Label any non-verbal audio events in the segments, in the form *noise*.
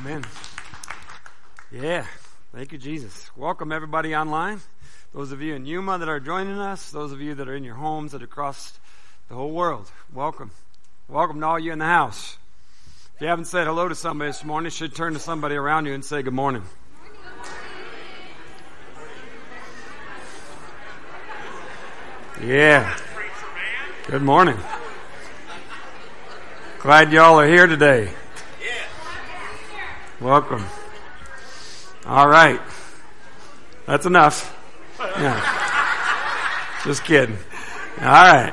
Amen. Yeah. Thank you, Jesus. Welcome everybody online. Those of you in Yuma that are joining us, those of you that are in your homes that are across the whole world, welcome. Welcome to all you in the house. If you haven't said hello to somebody this morning, you should turn to somebody around you and say good morning. Yeah. Good morning. Glad y'all are here today. Welcome. All right. That's enough. Yeah. Just kidding. All right.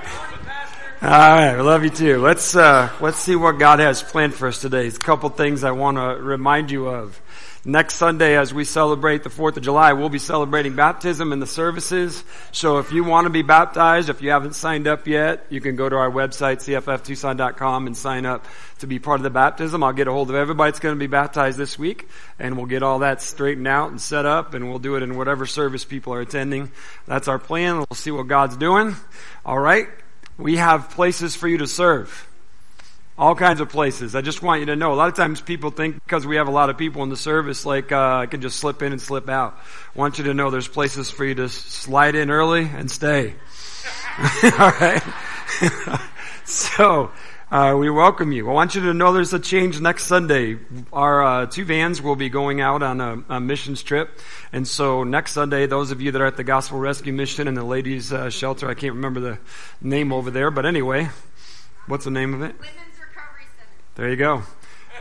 All right. I love you too. Let's, uh, let's see what God has planned for us today. There's a couple things I want to remind you of. Next Sunday, as we celebrate the 4th of July, we'll be celebrating baptism in the services. So if you want to be baptized, if you haven't signed up yet, you can go to our website, cfftucson.com and sign up to be part of the baptism. I'll get a hold of everybody that's going to be baptized this week and we'll get all that straightened out and set up and we'll do it in whatever service people are attending. That's our plan. We'll see what God's doing. All right. We have places for you to serve. All kinds of places. I just want you to know. A lot of times people think because we have a lot of people in the service, like uh, I can just slip in and slip out. I want you to know there's places for you to slide in early and stay. *laughs* All right. *laughs* so uh, we welcome you. I want you to know there's a change next Sunday. Our uh, two vans will be going out on a, a, missions trip, and so next Sunday, those of you that are at the Gospel Rescue Mission and the ladies' uh, shelter, I can't remember the name over there, but anyway, what's the name of it? There you go.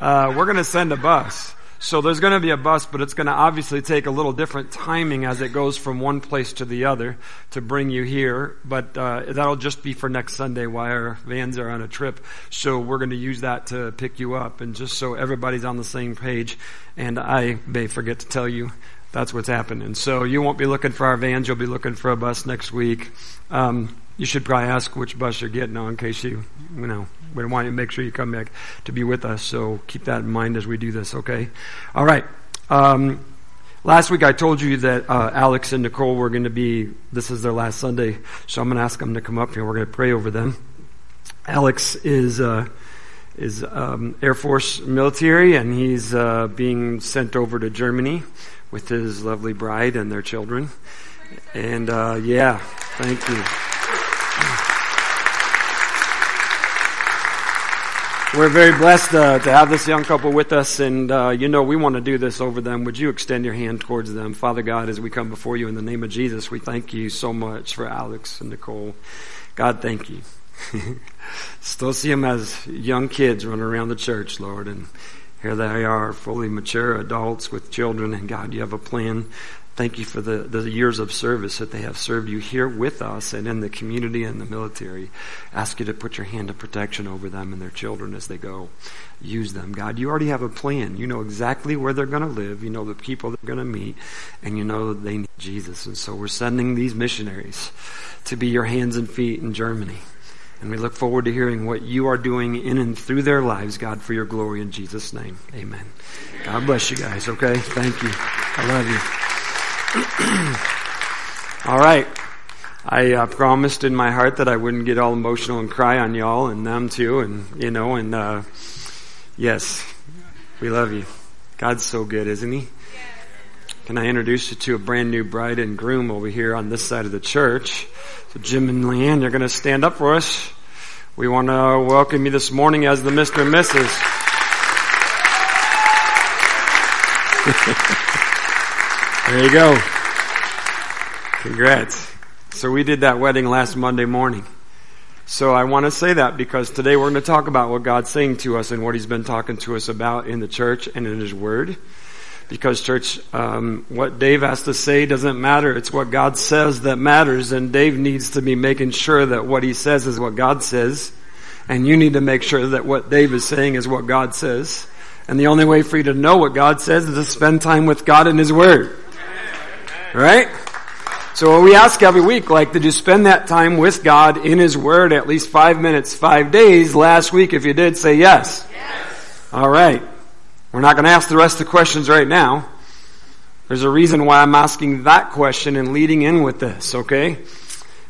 Uh, we're going to send a bus. So there's going to be a bus, but it's going to obviously take a little different timing as it goes from one place to the other to bring you here. But uh, that'll just be for next Sunday while our vans are on a trip. So we're going to use that to pick you up, and just so everybody's on the same page. And I may forget to tell you that's what's happening. So you won't be looking for our vans; you'll be looking for a bus next week. Um, you should probably ask which bus you're getting on in case you, you know, we want to make sure you come back to be with us. So keep that in mind as we do this, okay? All right. Um, last week I told you that uh, Alex and Nicole were going to be, this is their last Sunday, so I'm going to ask them to come up here. We're going to pray over them. Alex is, uh, is um, Air Force military, and he's uh, being sent over to Germany with his lovely bride and their children. And uh, yeah, thank you. We're very blessed uh, to have this young couple with us, and uh, you know we want to do this over them. Would you extend your hand towards them, Father God, as we come before you in the name of Jesus? We thank you so much for Alex and Nicole. God, thank you. *laughs* Still see them as young kids running around the church, Lord, and here they are, fully mature adults with children, and God, you have a plan Thank you for the, the years of service that they have served you here with us and in the community and the military. Ask you to put your hand of protection over them and their children as they go. Use them. God, you already have a plan. You know exactly where they're going to live. You know the people they're going to meet. And you know they need Jesus. And so we're sending these missionaries to be your hands and feet in Germany. And we look forward to hearing what you are doing in and through their lives, God, for your glory in Jesus' name. Amen. God bless you guys, okay? Thank you. I love you. *clears throat* all right. I uh, promised in my heart that I wouldn't get all emotional and cry on y'all and them too, and you know, and uh, yes, we love you. God's so good, isn't He? Can I introduce you to a brand new bride and groom over here on this side of the church? So Jim and Leanne, you're going to stand up for us. We want to welcome you this morning as the Mr. and Mrs. There you go. Congrats. So we did that wedding last Monday morning. So I want to say that because today we're going to talk about what God's saying to us and what He's been talking to us about in the church and in His Word. Because church, um, what Dave has to say doesn't matter. It's what God says that matters, and Dave needs to be making sure that what he says is what God says, and you need to make sure that what Dave is saying is what God says. And the only way for you to know what God says is to spend time with God and His Word. Right? So we ask every week, like, did you spend that time with God in His Word at least five minutes, five days? Last week, if you did, say yes. yes. All right. We're not going to ask the rest of the questions right now. There's a reason why I'm asking that question and leading in with this, okay?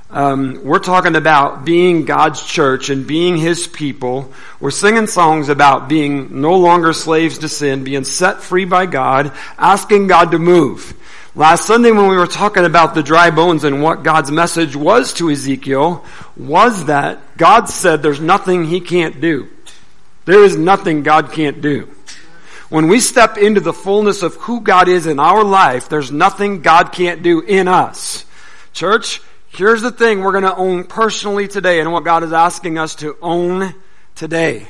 Um, we're talking about being God's church and being His people. We're singing songs about being no longer slaves to sin, being set free by God, asking God to move. Last Sunday when we were talking about the dry bones and what God's message was to Ezekiel was that God said there's nothing He can't do. There is nothing God can't do. When we step into the fullness of who God is in our life, there's nothing God can't do in us. Church, here's the thing we're going to own personally today and what God is asking us to own today.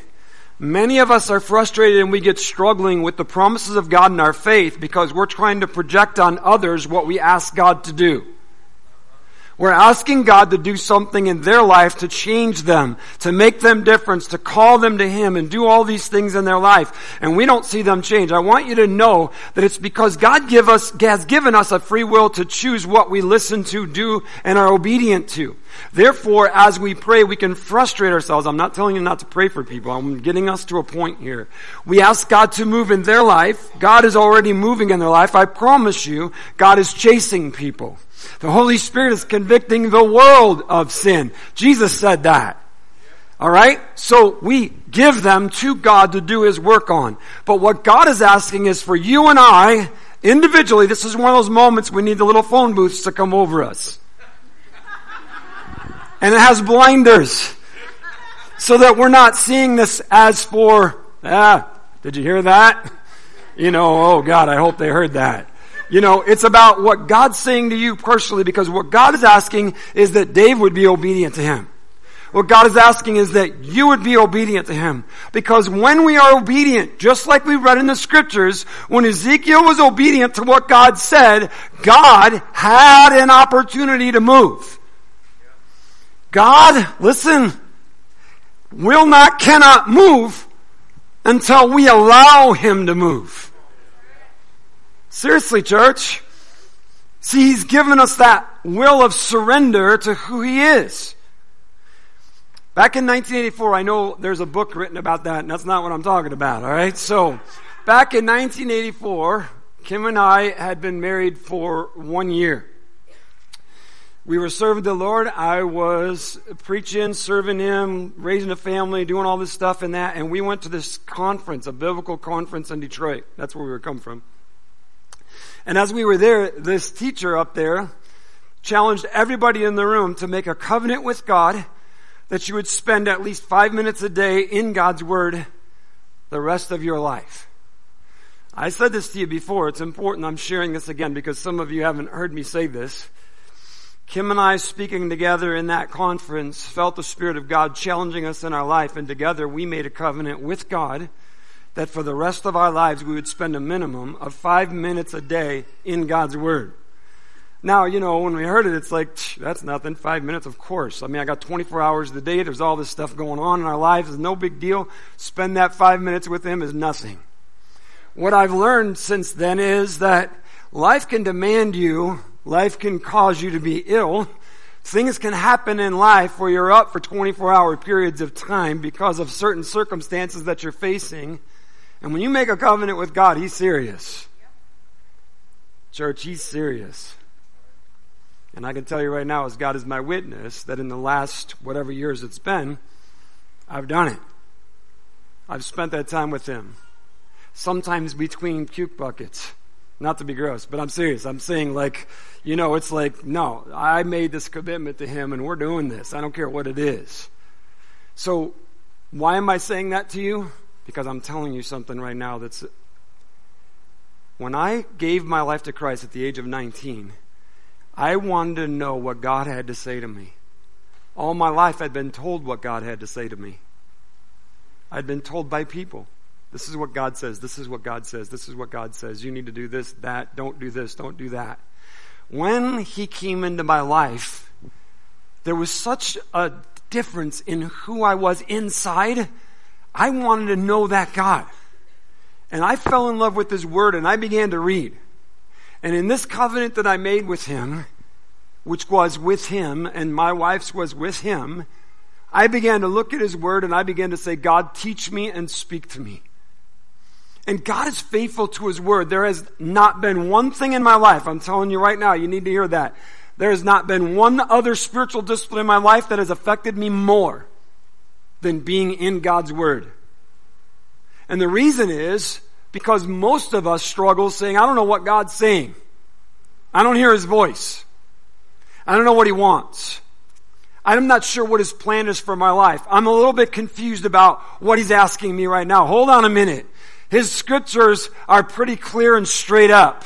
Many of us are frustrated and we get struggling with the promises of God in our faith because we're trying to project on others what we ask God to do. We're asking God to do something in their life to change them, to make them difference, to call them to Him and do all these things in their life. And we don't see them change. I want you to know that it's because God give us, has given us a free will to choose what we listen to, do, and are obedient to. Therefore, as we pray, we can frustrate ourselves. I'm not telling you not to pray for people. I'm getting us to a point here. We ask God to move in their life. God is already moving in their life. I promise you, God is chasing people. The Holy Spirit is convicting the world of sin. Jesus said that. Alright? So we give them to God to do His work on. But what God is asking is for you and I, individually, this is one of those moments we need the little phone booths to come over us. And it has blinders. So that we're not seeing this as for, ah, did you hear that? You know, oh God, I hope they heard that. You know, it's about what God's saying to you personally because what God is asking is that Dave would be obedient to Him. What God is asking is that you would be obedient to Him. Because when we are obedient, just like we read in the scriptures, when Ezekiel was obedient to what God said, God had an opportunity to move. God, listen, will not, cannot move until we allow Him to move. Seriously, church. See, He's given us that will of surrender to who He is. Back in 1984, I know there's a book written about that, and that's not what I'm talking about, alright? So, back in 1984, Kim and I had been married for one year. We were serving the Lord. I was preaching, serving Him, raising a family, doing all this stuff and that, and we went to this conference, a biblical conference in Detroit. That's where we were come from. And as we were there, this teacher up there challenged everybody in the room to make a covenant with God that you would spend at least five minutes a day in God's Word the rest of your life. I said this to you before. It's important. I'm sharing this again because some of you haven't heard me say this. Kim and I speaking together in that conference felt the Spirit of God challenging us in our life and together we made a covenant with God that for the rest of our lives we would spend a minimum of five minutes a day in God's Word. Now, you know, when we heard it, it's like, that's nothing. Five minutes, of course. I mean, I got 24 hours a day. There's all this stuff going on in our lives. It's no big deal. Spend that five minutes with Him is nothing. What I've learned since then is that life can demand you. Life can cause you to be ill. Things can happen in life where you're up for 24 hour periods of time because of certain circumstances that you're facing. And when you make a covenant with God, He's serious. Church, He's serious. And I can tell you right now, as God is my witness, that in the last whatever years it's been, I've done it. I've spent that time with Him. Sometimes between puke buckets. Not to be gross, but I'm serious. I'm saying like, you know, it's like, no, I made this commitment to Him and we're doing this. I don't care what it is. So, why am I saying that to you? Because I'm telling you something right now that's. When I gave my life to Christ at the age of 19, I wanted to know what God had to say to me. All my life I'd been told what God had to say to me. I'd been told by people. This is what God says. This is what God says. This is what God says. You need to do this, that. Don't do this. Don't do that. When He came into my life, there was such a difference in who I was inside I wanted to know that God. And I fell in love with His Word and I began to read. And in this covenant that I made with Him, which was with Him and my wife's was with Him, I began to look at His Word and I began to say, God, teach me and speak to me. And God is faithful to His Word. There has not been one thing in my life, I'm telling you right now, you need to hear that. There has not been one other spiritual discipline in my life that has affected me more than being in God's Word. And the reason is because most of us struggle saying, I don't know what God's saying. I don't hear His voice. I don't know what He wants. I'm not sure what His plan is for my life. I'm a little bit confused about what He's asking me right now. Hold on a minute. His scriptures are pretty clear and straight up.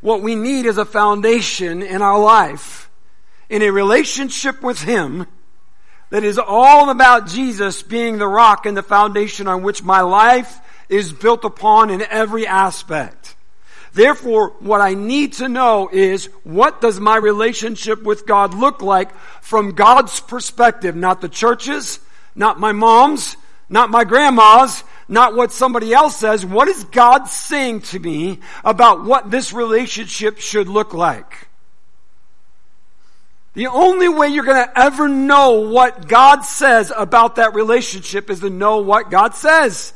What we need is a foundation in our life, in a relationship with Him that is all about Jesus being the rock and the foundation on which my life is built upon in every aspect. Therefore, what I need to know is what does my relationship with God look like from God's perspective, not the church's, not my mom's, not my grandma's, not what somebody else says. What is God saying to me about what this relationship should look like? The only way you're going to ever know what God says about that relationship is to know what God says.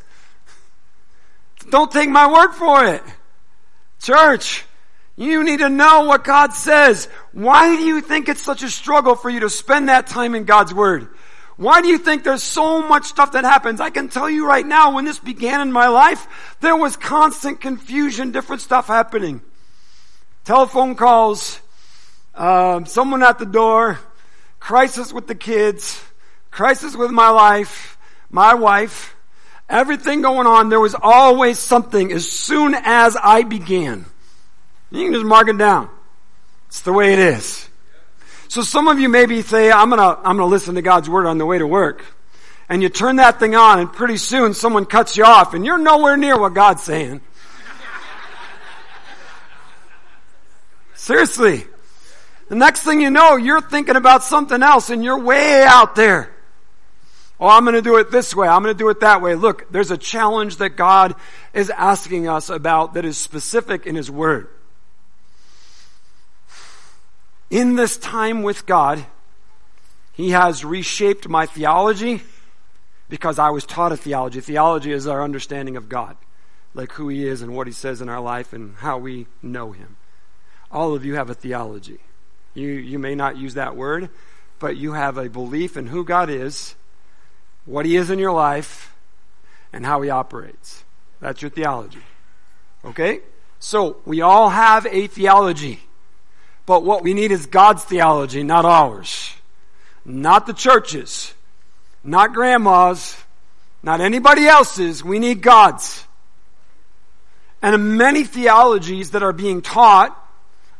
Don't take my word for it. Church, you need to know what God says. Why do you think it's such a struggle for you to spend that time in God's Word? Why do you think there's so much stuff that happens? I can tell you right now, when this began in my life, there was constant confusion, different stuff happening. Telephone calls, um, someone at the door, crisis with the kids, crisis with my life, my wife, everything going on. There was always something as soon as I began. You can just mark it down. It's the way it is. So some of you maybe say, I'm gonna, I'm gonna listen to God's word on the way to work. And you turn that thing on and pretty soon someone cuts you off and you're nowhere near what God's saying. Seriously. The next thing you know, you're thinking about something else and you're way out there. Oh, I'm going to do it this way. I'm going to do it that way. Look, there's a challenge that God is asking us about that is specific in His Word in this time with God, He has reshaped my theology because I was taught a theology. Theology is our understanding of God, like who He is and what He says in our life and how we know Him. All of you have a theology. You, you may not use that word, but you have a belief in who God is, what He is in your life, and how He operates. That's your theology. Okay? So, we all have a theology. But what we need is God's theology, not ours. Not the church's. Not grandma's. Not anybody else's. We need God's. And many theologies that are being taught,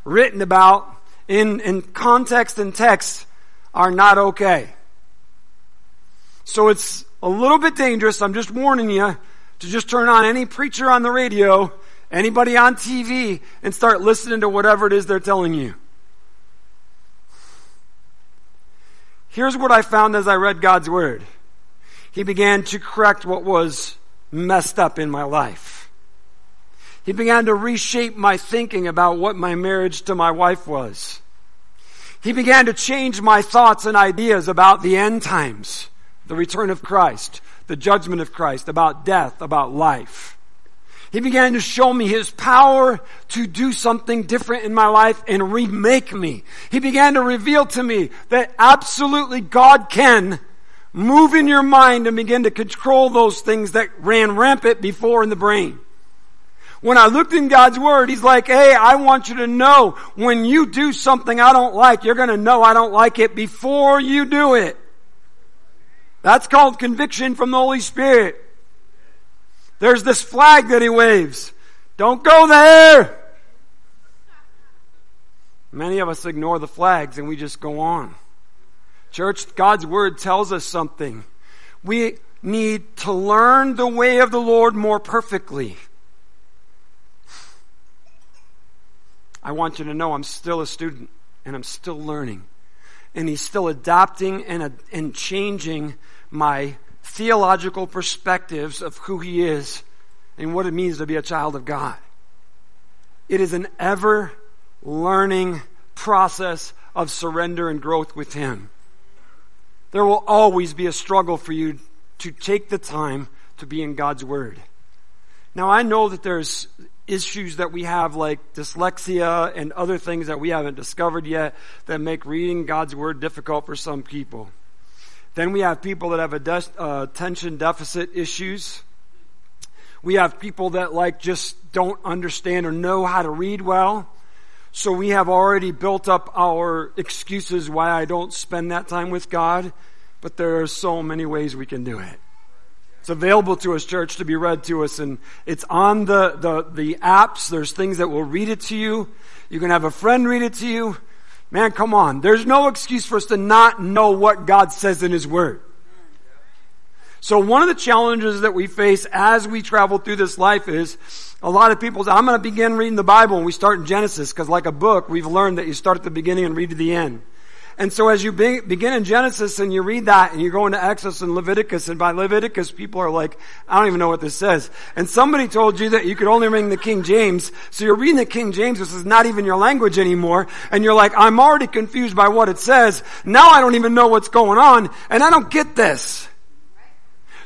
written about, in, in context and text, are not okay. So it's a little bit dangerous. I'm just warning you to just turn on any preacher on the radio, anybody on TV, and start listening to whatever it is they're telling you. Here's what I found as I read God's Word. He began to correct what was messed up in my life. He began to reshape my thinking about what my marriage to my wife was. He began to change my thoughts and ideas about the end times, the return of Christ, the judgment of Christ, about death, about life. He began to show me His power to do something different in my life and remake me. He began to reveal to me that absolutely God can move in your mind and begin to control those things that ran rampant before in the brain. When I looked in God's Word, He's like, hey, I want you to know when you do something I don't like, you're gonna know I don't like it before you do it. That's called conviction from the Holy Spirit. There's this flag that he waves. Don't go there. Many of us ignore the flags and we just go on. Church, God's word tells us something. We need to learn the way of the Lord more perfectly. I want you to know I'm still a student and I'm still learning. And He's still adapting and, and changing my theological perspectives of who He is and what it means to be a child of God. It is an ever learning process of surrender and growth with Him. There will always be a struggle for you to take the time to be in God's Word. Now, I know that there's issues that we have, like dyslexia and other things that we haven't discovered yet that make reading God's Word difficult for some people. Then we have people that have uh, attention deficit issues. We have people that like just don't understand or know how to read well. So we have already built up our excuses why I don't spend that time with God, but there are so many ways we can do it. It's available to us, church, to be read to us, and it's on the, the, the apps. There's things that will read it to you. You can have a friend read it to you. Man, come on. There's no excuse for us to not know what God says in His Word. So one of the challenges that we face as we travel through this life is a lot of people say, I'm going to begin reading the Bible and we start in Genesis because like a book, we've learned that you start at the beginning and read to the end. And so as you be, begin in Genesis and you read that and you go into Exodus and Leviticus and by Leviticus people are like, I don't even know what this says. And somebody told you that you could only read the King James. So you're reading the King James, which is not even your language anymore. And you're like, I'm already confused by what it says. Now I don't even know what's going on and I don't get this.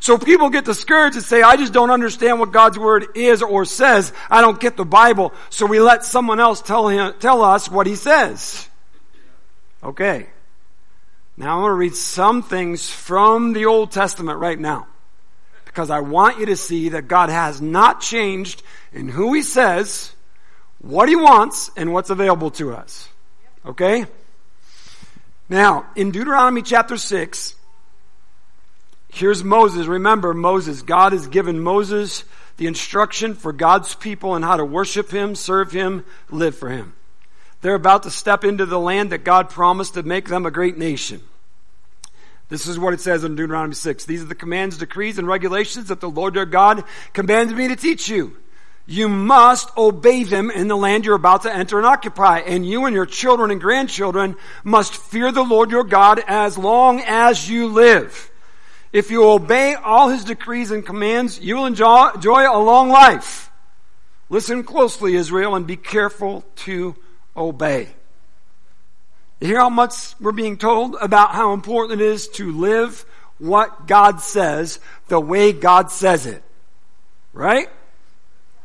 So people get discouraged and say, I just don't understand what God's word is or says. I don't get the Bible. So we let someone else tell him, tell us what he says. Okay. Now I'm going to read some things from the Old Testament right now. Because I want you to see that God has not changed in who He says, what He wants, and what's available to us. Okay? Now, in Deuteronomy chapter 6, here's Moses. Remember, Moses. God has given Moses the instruction for God's people and how to worship Him, serve Him, live for Him. They're about to step into the land that God promised to make them a great nation. This is what it says in Deuteronomy 6. These are the commands, decrees, and regulations that the Lord your God commanded me to teach you. You must obey them in the land you're about to enter and occupy. And you and your children and grandchildren must fear the Lord your God as long as you live. If you obey all his decrees and commands, you will enjoy, enjoy a long life. Listen closely, Israel, and be careful to obey. You hear how much we're being told about how important it is to live what God says the way God says it. Right?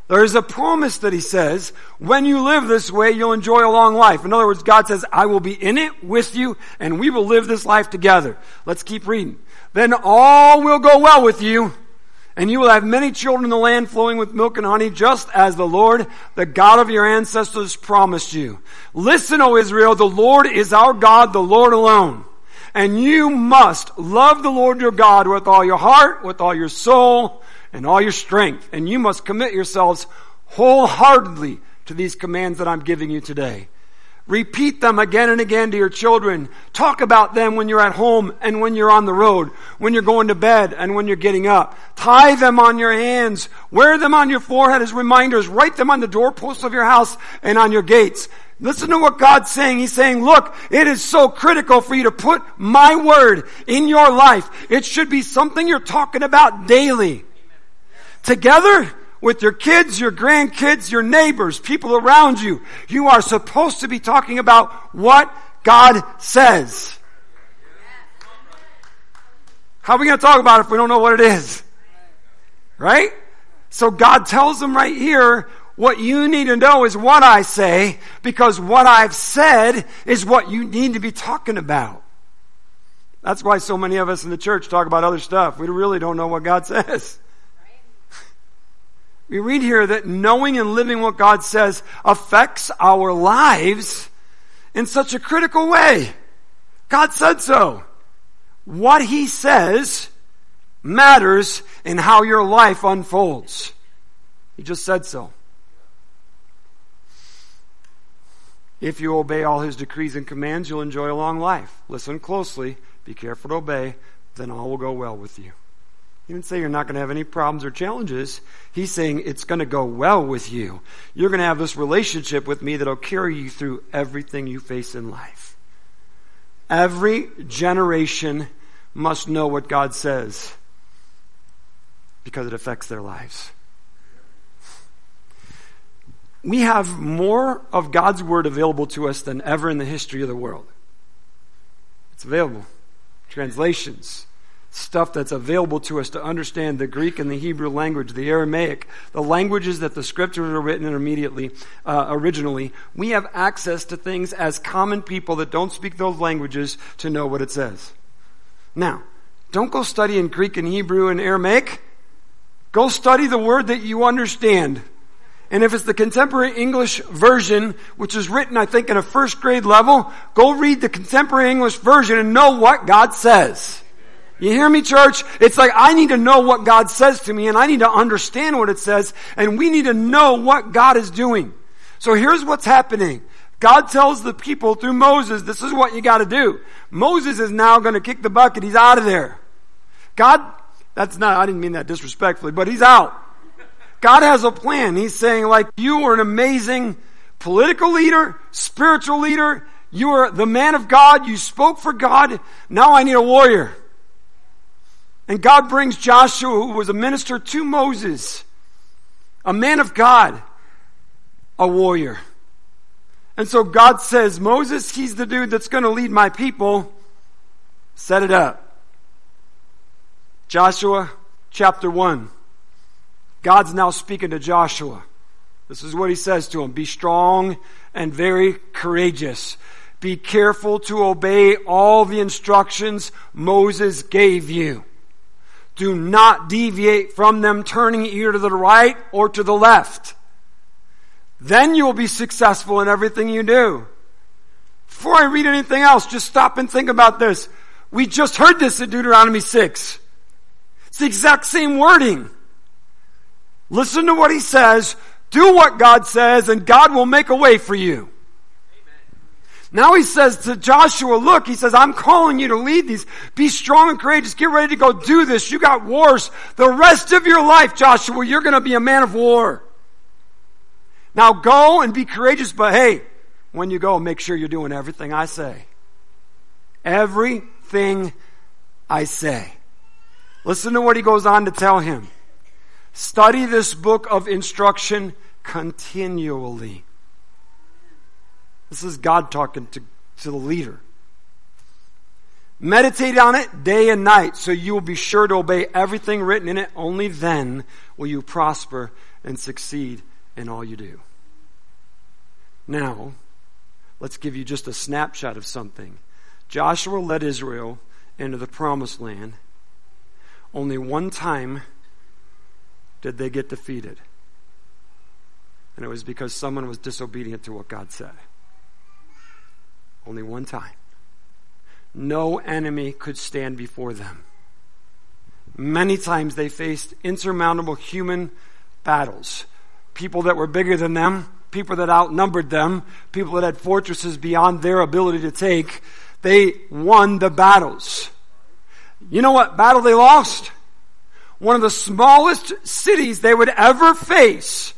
There's a promise that he says, when you live this way, you'll enjoy a long life. In other words, God says, I will be in it with you and we will live this life together. Let's keep reading. Then all will go well with you and you will have many children in the land flowing with milk and honey, just as the Lord, the God of your ancestors, promised you. Listen, O Israel, the Lord is our God, the Lord alone. And you must love the Lord your God with all your heart, with all your soul, and all your strength. And you must commit yourselves wholeheartedly to these commands that I'm giving you today. Repeat them again and again to your children. Talk about them when you're at home and when you're on the road, when you're going to bed and when you're getting up. Tie them on your hands. Wear them on your forehead as reminders. Write them on the doorposts of your house and on your gates. Listen to what God's saying. He's saying, look, it is so critical for you to put my word in your life. It should be something you're talking about daily. Together, with your kids, your grandkids, your neighbors, people around you. You are supposed to be talking about what God says. How are we going to talk about it if we don't know what it is? Right? So God tells them right here, what you need to know is what I say, because what I've said is what you need to be talking about. That's why so many of us in the church talk about other stuff. We really don't know what God *laughs* says. We read here that knowing and living what God says affects our lives in such a critical way. God said so. What He says matters in how your life unfolds. He just said so. If you obey all His decrees and commands, you'll enjoy a long life. Listen closely, be careful to obey, then all will go well with you. He didn't say you're not going to have any problems or challenges. He's saying it's going to go well with you. You're going to have this relationship with me that'll carry you through everything you face in life. Every generation must know what God says because it affects their lives. We have more of God's Word available to us than ever in the history of the world. It's available. Translations stuff that's available to us to understand the Greek and the Hebrew language, the Aramaic, the languages that the scriptures were written in immediately, uh, originally, we have access to things as common people that don't speak those languages to know what it says. Now, don't go study in Greek and Hebrew and Aramaic. Go study the word that you understand. And if it's the contemporary English version, which is written, I think, in a first grade level, go read the contemporary English version and know what God says. You hear me, church? It's like I need to know what God says to me and I need to understand what it says and we need to know what God is doing. So here's what's happening. God tells the people through Moses, this is what you gotta do. Moses is now gonna kick the bucket. He's out of there. God, that's not, I didn't mean that disrespectfully, but he's out. God has a plan. He's saying like, you are an amazing political leader, spiritual leader. You are the man of God. You spoke for God. Now I need a warrior. And God brings Joshua, who was a minister to Moses, a man of God, a warrior. And so God says, Moses, he's the dude that's going to lead my people. Set it up. Joshua chapter 1. God's now speaking to Joshua. This is what he says to him. Be strong and very courageous. Be careful to obey all the instructions Moses gave you. Do not deviate from them, turning either to the right or to the left. Then you will be successful in everything you do. Before I read anything else, just stop and think about this. We just heard this in Deuteronomy 6. It's the exact same wording. Listen to what he says, do what God says, and God will make a way for you. Now he says to Joshua, look, he says, I'm calling you to lead these. Be strong and courageous. Get ready to go do this. You got wars. The rest of your life, Joshua, you're going to be a man of war. Now go and be courageous, but hey, when you go, make sure you're doing everything I say. Everything I say. Listen to what he goes on to tell him. Study this book of instruction continually. This is God talking to, to the leader. Meditate on it day and night so you will be sure to obey everything written in it. Only then will you prosper and succeed in all you do. Now, let's give you just a snapshot of something. Joshua led Israel into the promised land. Only one time did they get defeated. And it was because someone was disobedient to what God said. Only one time. No enemy could stand before them. Many times they faced insurmountable human battles. People that were bigger than them, people that outnumbered them, people that had fortresses beyond their ability to take. They won the battles. You know what battle they lost? one of the smallest cities they would ever face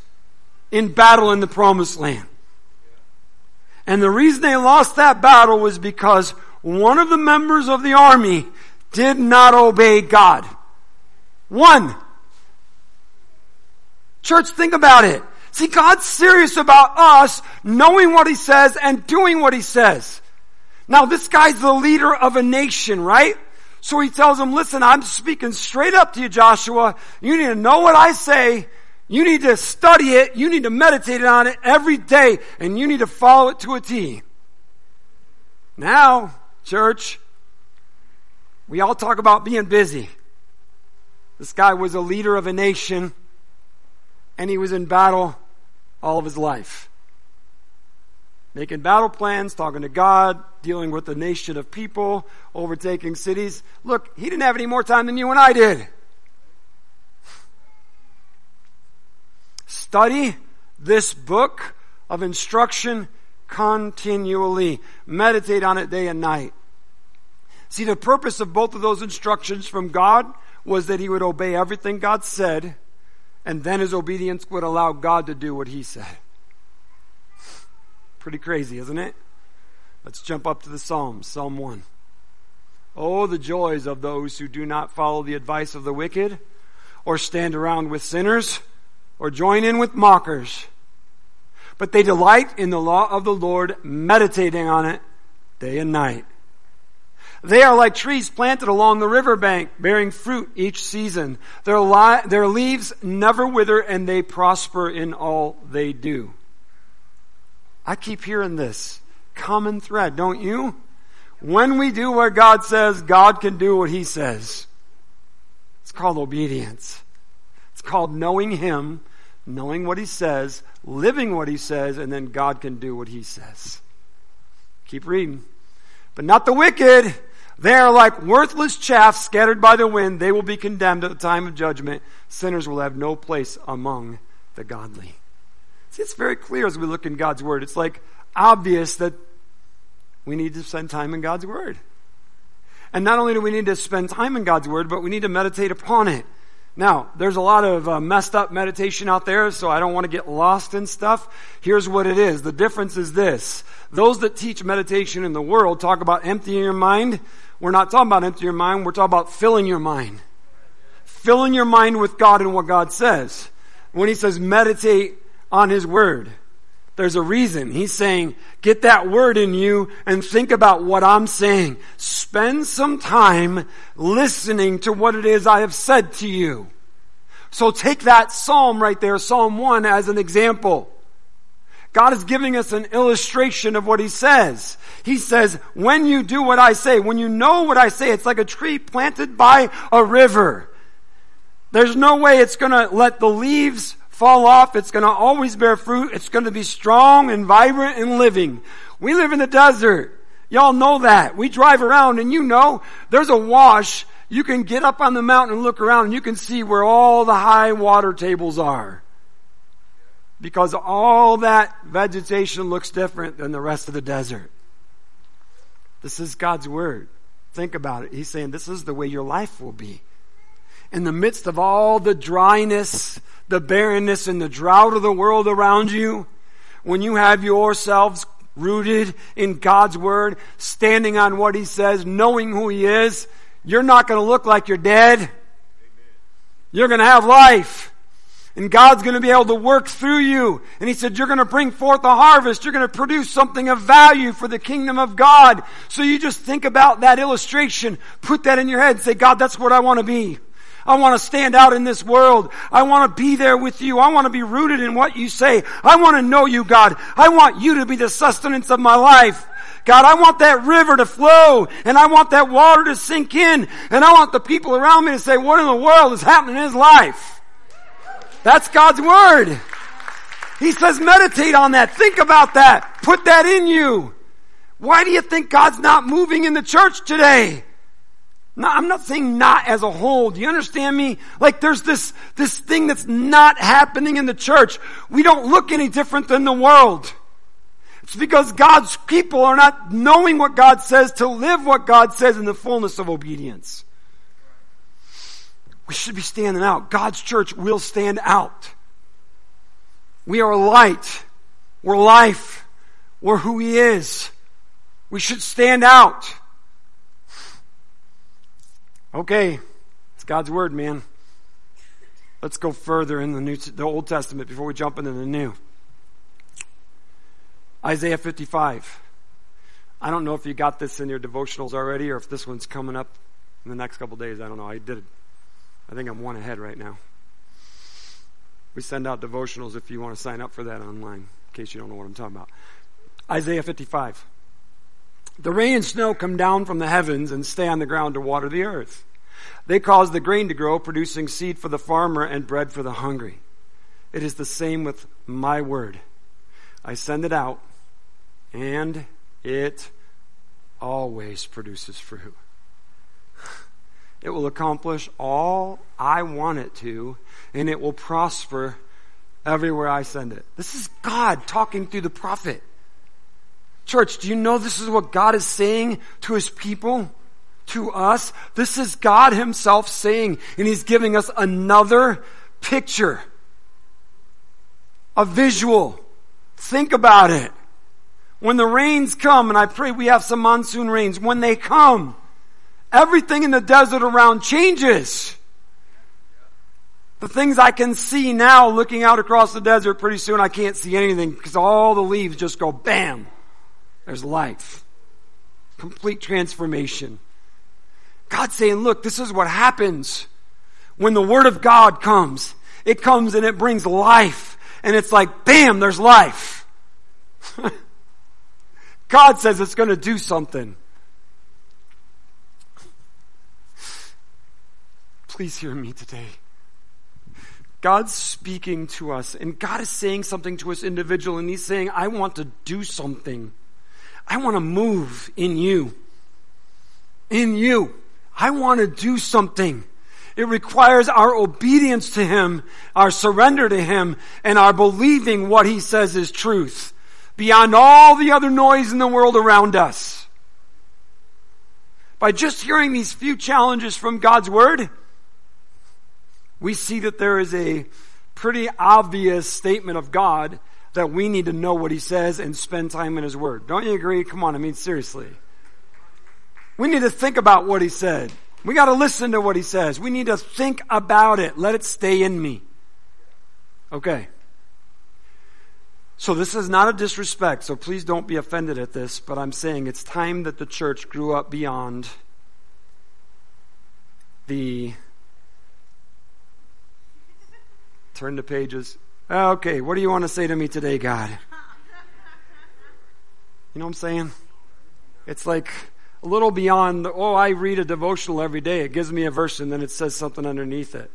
in battle in the promised land. And the reason they lost that battle was because one of the members of the army did not obey God. One. Church, think about it. See, God's serious about us knowing what He says and doing what He says. Now, this guy's the leader of a nation, right? So he tells him, listen, I'm speaking straight up to you, Joshua. You need to know what I say. You need to study it. You need to meditate on it every day and you need to follow it to a T. Now, church, we all talk about being busy. This guy was a leader of a nation and he was in battle all of his life making battle plans, talking to God, dealing with a nation of people, overtaking cities. Look, he didn't have any more time than you and I did. Study this book of instruction continually. Meditate on it day and night. See, the purpose of both of those instructions from God was that he would obey everything God said, and then his obedience would allow God to do what he said. Pretty crazy, isn't it? Let's jump up to the Psalms, Psalm 1. Oh, the joys of those who do not follow the advice of the wicked, or stand around with sinners, or join in with mockers. But they delight in the law of the Lord, meditating on it day and night. They are like trees planted along the riverbank, bearing fruit each season. Their, li- their leaves never wither, and they prosper in all they do. I keep hearing this common thread, don't you? When we do what God says, God can do what He says. It's called obedience. It's called knowing Him, knowing what He says, living what He says, and then God can do what He says. Keep reading. But not the wicked. They are like worthless chaff scattered by the wind. They will be condemned at the time of judgment. Sinners will have no place among the godly. See, it's very clear as we look in God's Word. It's like obvious that we need to spend time in God's Word. And not only do we need to spend time in God's Word, but we need to meditate upon it. Now, there's a lot of uh, messed up meditation out there, so I don't want to get lost in stuff. Here's what it is. The difference is this. Those that teach meditation in the world talk about emptying your mind. We're not talking about emptying your mind, we're talking about filling your mind. Filling your mind with God and what God says. When He says meditate on His Word, there's a reason. He's saying, get that word in you and think about what I'm saying. Spend some time listening to what it is I have said to you. So take that psalm right there, Psalm 1, as an example. God is giving us an illustration of what He says. He says, when you do what I say, when you know what I say, it's like a tree planted by a river. There's no way it's gonna let the leaves fall off. It's going to always bear fruit. It's going to be strong and vibrant and living. We live in the desert. Y'all know that. We drive around and you know there's a wash. You can get up on the mountain and look around and you can see where all the high water tables are. Because all that vegetation looks different than the rest of the desert. This is God's word. Think about it. He's saying this is the way your life will be. In the midst of all the dryness the barrenness and the drought of the world around you, when you have yourselves rooted in God's Word, standing on what He says, knowing who He is, you're not going to look like you're dead. You're going to have life. And God's going to be able to work through you. And He said, you're going to bring forth a harvest. You're going to produce something of value for the kingdom of God. So you just think about that illustration. Put that in your head and say, God, that's what I want to be. I want to stand out in this world. I want to be there with you. I want to be rooted in what you say. I want to know you, God. I want you to be the sustenance of my life. God, I want that river to flow and I want that water to sink in and I want the people around me to say, what in the world is happening in his life? That's God's word. He says meditate on that. Think about that. Put that in you. Why do you think God's not moving in the church today? I'm not saying not as a whole. Do you understand me? Like there's this, this thing that's not happening in the church. We don't look any different than the world. It's because God's people are not knowing what God says to live what God says in the fullness of obedience. We should be standing out. God's church will stand out. We are light. We're life. We're who He is. We should stand out. Okay, it's God's word, man. Let's go further in the New, the Old Testament before we jump into the New. Isaiah 55. I don't know if you got this in your devotionals already or if this one's coming up in the next couple days. I don't know. I did. I think I'm one ahead right now. We send out devotionals if you want to sign up for that online, in case you don't know what I'm talking about. Isaiah 55. The rain and snow come down from the heavens and stay on the ground to water the earth. They cause the grain to grow, producing seed for the farmer and bread for the hungry. It is the same with my word. I send it out, and it always produces fruit. It will accomplish all I want it to, and it will prosper everywhere I send it. This is God talking through the prophet. Church, do you know this is what God is saying to his people? To us? This is God himself saying, and he's giving us another picture. A visual. Think about it. When the rains come, and I pray we have some monsoon rains, when they come, everything in the desert around changes. The things I can see now looking out across the desert, pretty soon I can't see anything because all the leaves just go bam. There's life. Complete transformation. God's saying, look, this is what happens when the Word of God comes. It comes and it brings life. And it's like, bam, there's life. *laughs* God says it's going to do something. Please hear me today. God's speaking to us and God is saying something to us individual and He's saying, I want to do something. I want to move in you. In you. I want to do something. It requires our obedience to Him, our surrender to Him, and our believing what He says is truth beyond all the other noise in the world around us. By just hearing these few challenges from God's Word, we see that there is a pretty obvious statement of God that we need to know what He says and spend time in His Word. Don't you agree? Come on, I mean, seriously. We need to think about what He said. We got to listen to what He says. We need to think about it. Let it stay in me. Okay. So this is not a disrespect, so please don't be offended at this, but I'm saying it's time that the church grew up beyond the turn the pages. Okay, what do you want to say to me today, God? You know what I'm saying? It's like a little beyond, the, oh, I read a devotional every day. It gives me a verse and then it says something underneath it.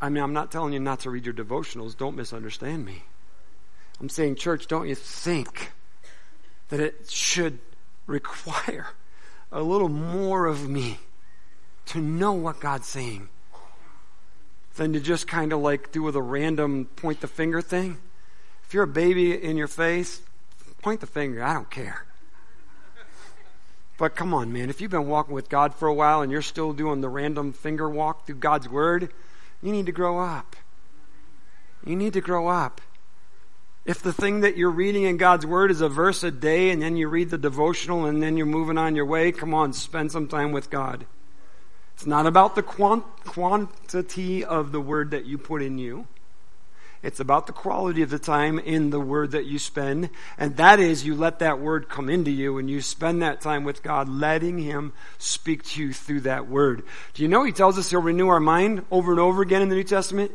I mean, I'm not telling you not to read your devotionals. Don't misunderstand me. I'm saying, church, don't you think that it should require a little more of me to know what God's saying than to just kind of like do with a random point the finger thing? If you're a baby in your face, point the finger. I don't care. But come on, man. If you've been walking with God for a while and you're still doing the random finger walk through God's Word, you need to grow up. You need to grow up. If the thing that you're reading in God's Word is a verse a day and then you read the devotional and then you're moving on your way, come on, spend some time with God. It's not about the quant- quantity of the Word that you put in you. It's about the quality of the time in the Word that you spend. And that is, you let that Word come into you and you spend that time with God, letting Him speak to you through that Word. Do you know He tells us He'll renew our mind over and over again in the New Testament?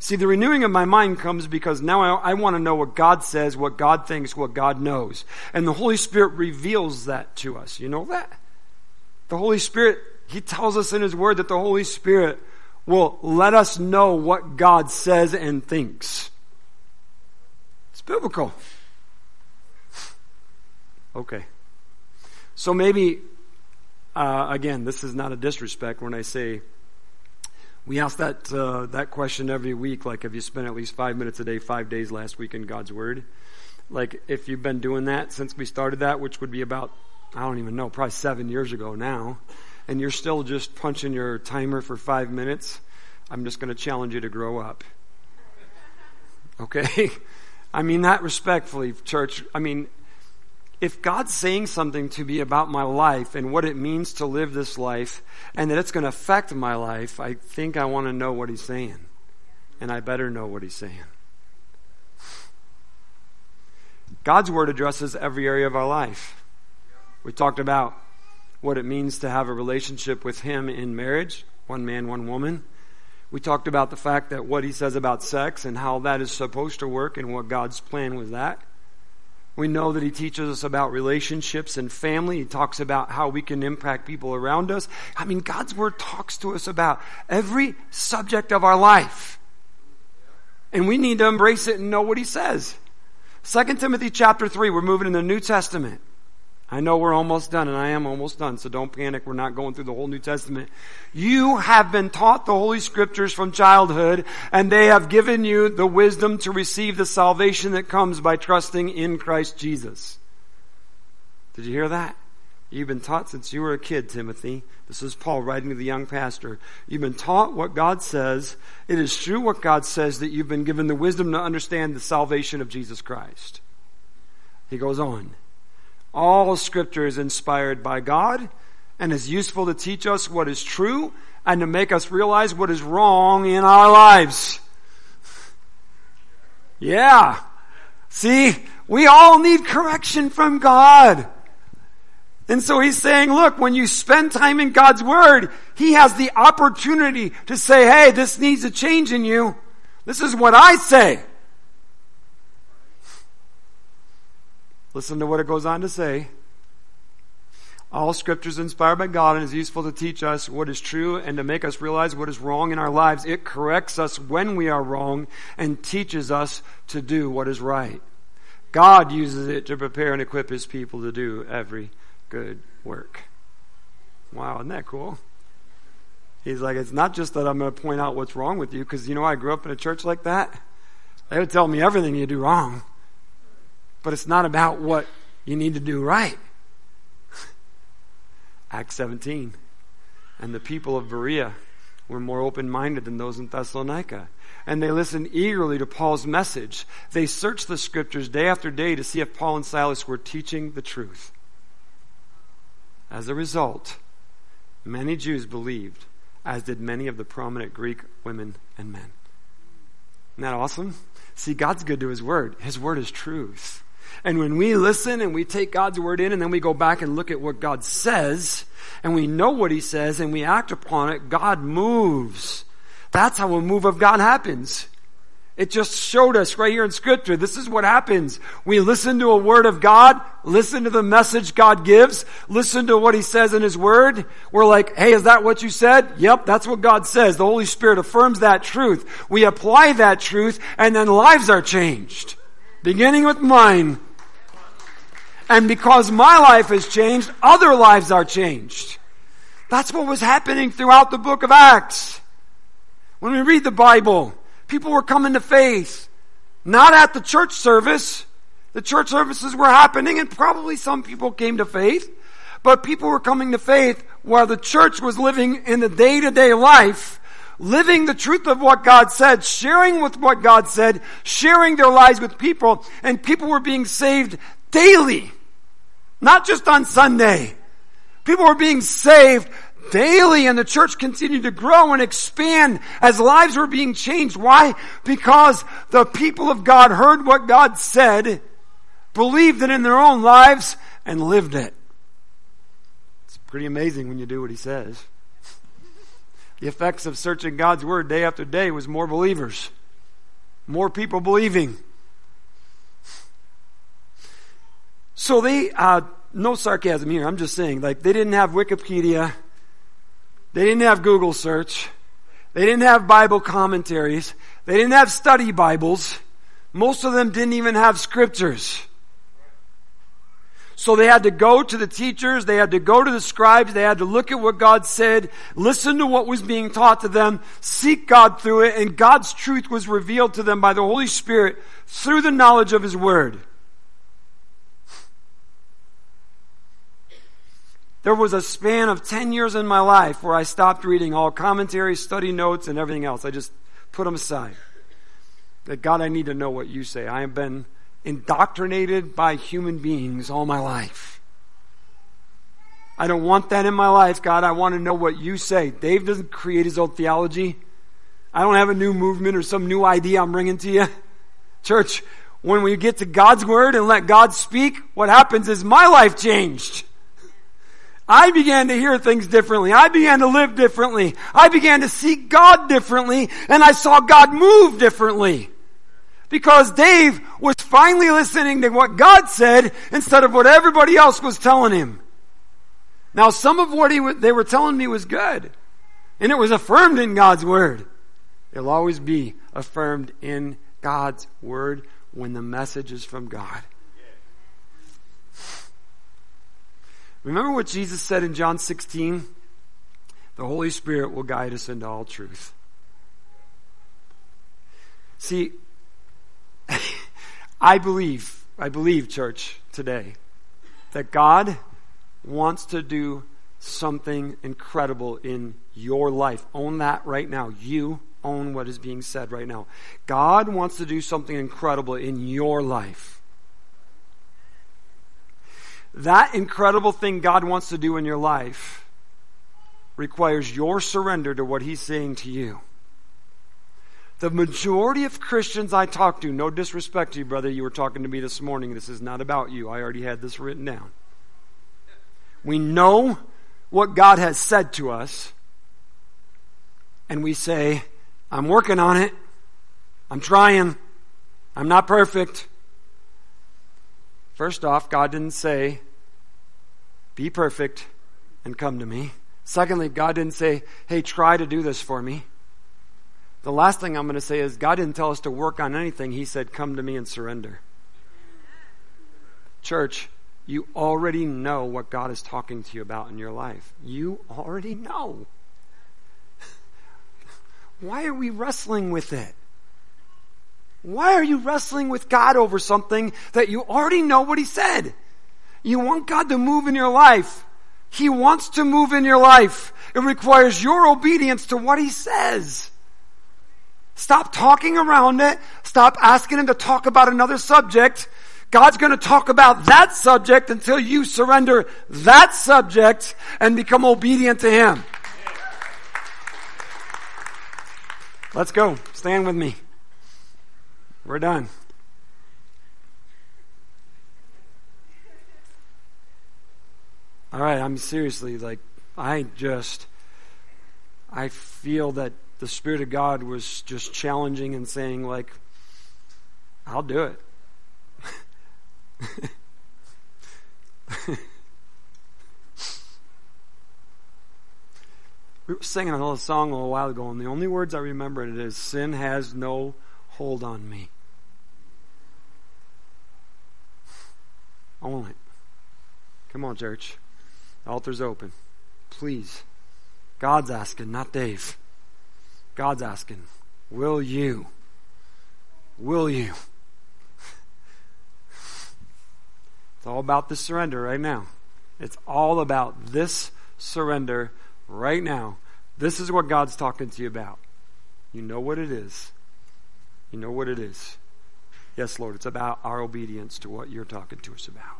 See, the renewing of my mind comes because now I, I, want to know what God says, what God thinks, what God knows. And the Holy Spirit reveals that to us. You know that? The Holy Spirit, He tells us in His Word that the Holy Spirit will let us know what God says and thinks. It's biblical. Okay. So maybe, uh, again, this is not a disrespect when I say we ask that uh, that question every week. Like, have you spent at least five minutes a day, five days last week in God's Word? Like, if you've been doing that since we started that, which would be about I don't even know, probably seven years ago now, and you're still just punching your timer for five minutes, I'm just going to challenge you to grow up. Okay? *laughs* I mean that respectfully, church. I mean, if God's saying something to me about my life and what it means to live this life and that it's going to affect my life, I think I want to know what He's saying. And I better know what He's saying. God's Word addresses every area of our life. We talked about what it means to have a relationship with Him in marriage one man, one woman. We talked about the fact that what He says about sex and how that is supposed to work and what God's plan was that. We know that he teaches us about relationships and family. He talks about how we can impact people around us. I mean, God's word talks to us about every subject of our life. And we need to embrace it and know what he says. 2 Timothy chapter 3, we're moving in the New Testament. I know we're almost done, and I am almost done, so don't panic. We're not going through the whole New Testament. You have been taught the Holy Scriptures from childhood, and they have given you the wisdom to receive the salvation that comes by trusting in Christ Jesus. Did you hear that? You've been taught since you were a kid, Timothy. This is Paul writing to the young pastor. You've been taught what God says. It is true what God says that you've been given the wisdom to understand the salvation of Jesus Christ. He goes on. All scripture is inspired by God and is useful to teach us what is true and to make us realize what is wrong in our lives. Yeah. See, we all need correction from God. And so he's saying, look, when you spend time in God's Word, He has the opportunity to say, hey, this needs a change in you. This is what I say. Listen to what it goes on to say. All scripture is inspired by God and is useful to teach us what is true and to make us realize what is wrong in our lives. It corrects us when we are wrong and teaches us to do what is right. God uses it to prepare and equip his people to do every good work. Wow, isn't that cool? He's like, it's not just that I'm going to point out what's wrong with you, because you know, I grew up in a church like that. They would tell me everything you do wrong. But it's not about what you need to do right. *laughs* Acts 17. And the people of Berea were more open minded than those in Thessalonica. And they listened eagerly to Paul's message. They searched the scriptures day after day to see if Paul and Silas were teaching the truth. As a result, many Jews believed, as did many of the prominent Greek women and men. Isn't that awesome? See, God's good to His Word. His Word is truth. And when we listen and we take God's Word in and then we go back and look at what God says, and we know what He says and we act upon it, God moves. That's how a move of God happens. It just showed us right here in scripture. This is what happens. We listen to a word of God, listen to the message God gives, listen to what He says in His word. We're like, hey, is that what you said? Yep, that's what God says. The Holy Spirit affirms that truth. We apply that truth and then lives are changed. Beginning with mine. And because my life has changed, other lives are changed. That's what was happening throughout the book of Acts. When we read the Bible, People were coming to faith. Not at the church service. The church services were happening and probably some people came to faith. But people were coming to faith while the church was living in the day to day life, living the truth of what God said, sharing with what God said, sharing their lives with people, and people were being saved daily. Not just on Sunday. People were being saved daily and the church continued to grow and expand as lives were being changed. Why? Because the people of God heard what God said, believed it in their own lives, and lived it. It's pretty amazing when you do what he says. The effects of searching God's word day after day was more believers, more people believing. So they, uh, no sarcasm here. I'm just saying, like, they didn't have Wikipedia they didn't have Google search. They didn't have Bible commentaries. They didn't have study Bibles. Most of them didn't even have scriptures. So they had to go to the teachers, they had to go to the scribes, they had to look at what God said, listen to what was being taught to them, seek God through it, and God's truth was revealed to them by the Holy Spirit through the knowledge of His Word. There was a span of 10 years in my life where I stopped reading all commentaries, study notes, and everything else. I just put them aside. That God, I need to know what you say. I have been indoctrinated by human beings all my life. I don't want that in my life, God. I want to know what you say. Dave doesn't create his own theology. I don't have a new movement or some new idea I'm bringing to you. Church, when we get to God's word and let God speak, what happens is my life changed. I began to hear things differently. I began to live differently. I began to see God differently and I saw God move differently. Because Dave was finally listening to what God said instead of what everybody else was telling him. Now some of what he, they were telling me was good. And it was affirmed in God's Word. It'll always be affirmed in God's Word when the message is from God. Remember what Jesus said in John 16? The Holy Spirit will guide us into all truth. See, I believe, I believe, church, today, that God wants to do something incredible in your life. Own that right now. You own what is being said right now. God wants to do something incredible in your life. That incredible thing God wants to do in your life requires your surrender to what He's saying to you. The majority of Christians I talk to, no disrespect to you, brother, you were talking to me this morning. This is not about you. I already had this written down. We know what God has said to us, and we say, I'm working on it. I'm trying. I'm not perfect. First off, God didn't say, be perfect and come to me. Secondly, God didn't say, hey, try to do this for me. The last thing I'm going to say is God didn't tell us to work on anything. He said, come to me and surrender. Church, you already know what God is talking to you about in your life. You already know. Why are we wrestling with it? Why are you wrestling with God over something that you already know what He said? You want God to move in your life. He wants to move in your life. It requires your obedience to what He says. Stop talking around it. Stop asking Him to talk about another subject. God's going to talk about that subject until you surrender that subject and become obedient to Him. Let's go. Stand with me. We're done. All right, I'm seriously like, I just, I feel that the Spirit of God was just challenging and saying, like, I'll do it. *laughs* we were singing a little song a little while ago, and the only words I remember it is, Sin has no hold on me. Only. Come on, church. The altar's open. Please. God's asking, not Dave. God's asking, will you? Will you? It's all about the surrender right now. It's all about this surrender right now. This is what God's talking to you about. You know what it is. You know what it is. Yes, Lord, it's about our obedience to what you're talking to us about.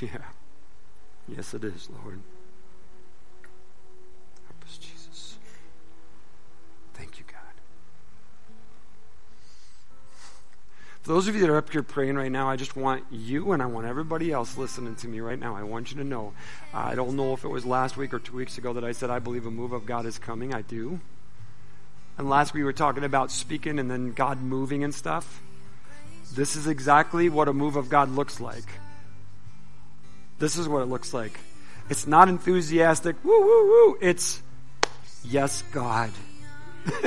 *laughs* yeah. Yes, it is, Lord. Help us, Jesus. Thank you, God. For those of you that are up here praying right now, I just want you and I want everybody else listening to me right now. I want you to know. I don't know if it was last week or two weeks ago that I said I believe a move of God is coming. I do. And last we were talking about speaking and then God moving and stuff. This is exactly what a move of God looks like. This is what it looks like. It's not enthusiastic, woo, woo, woo. It's, yes, God. *laughs*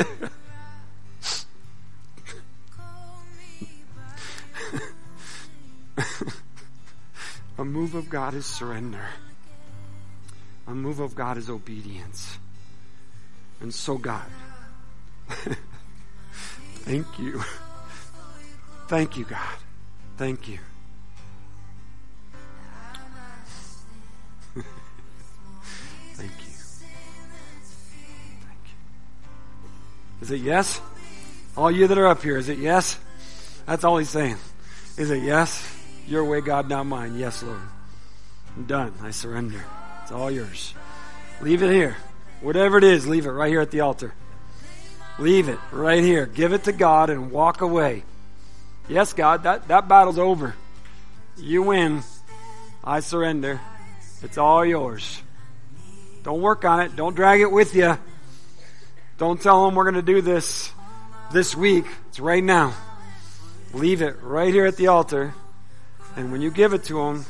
a move of God is surrender. A move of God is obedience. And so, God, *laughs* thank you. Thank you, God. Thank you. Is it yes? All you that are up here, is it yes? That's all he's saying. Is it yes? Your way, God, not mine. Yes, Lord. I'm done. I surrender. It's all yours. Leave it here. Whatever it is, leave it right here at the altar. Leave it right here. Give it to God and walk away. Yes, God, that, that battle's over. You win. I surrender. It's all yours. Don't work on it. Don't drag it with you. Don't tell them we're going to do this this week. It's right now. Leave it right here at the altar. And when you give it to them,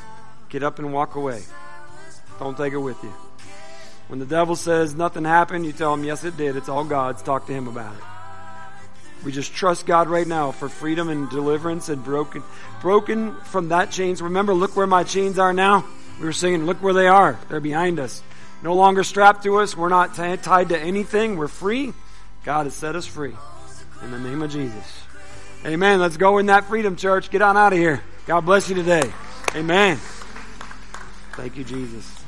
get up and walk away. Don't take it with you. When the devil says nothing happened, you tell him, yes, it did. It's all God's. Talk to him about it. We just trust God right now for freedom and deliverance and broken, broken from that chains. Remember, look where my chains are now. We were saying, look where they are. They're behind us. No longer strapped to us. We're not t- tied to anything. We're free. God has set us free. In the name of Jesus. Amen. Let's go in that freedom, church. Get on out of here. God bless you today. Amen. Thank you, Jesus.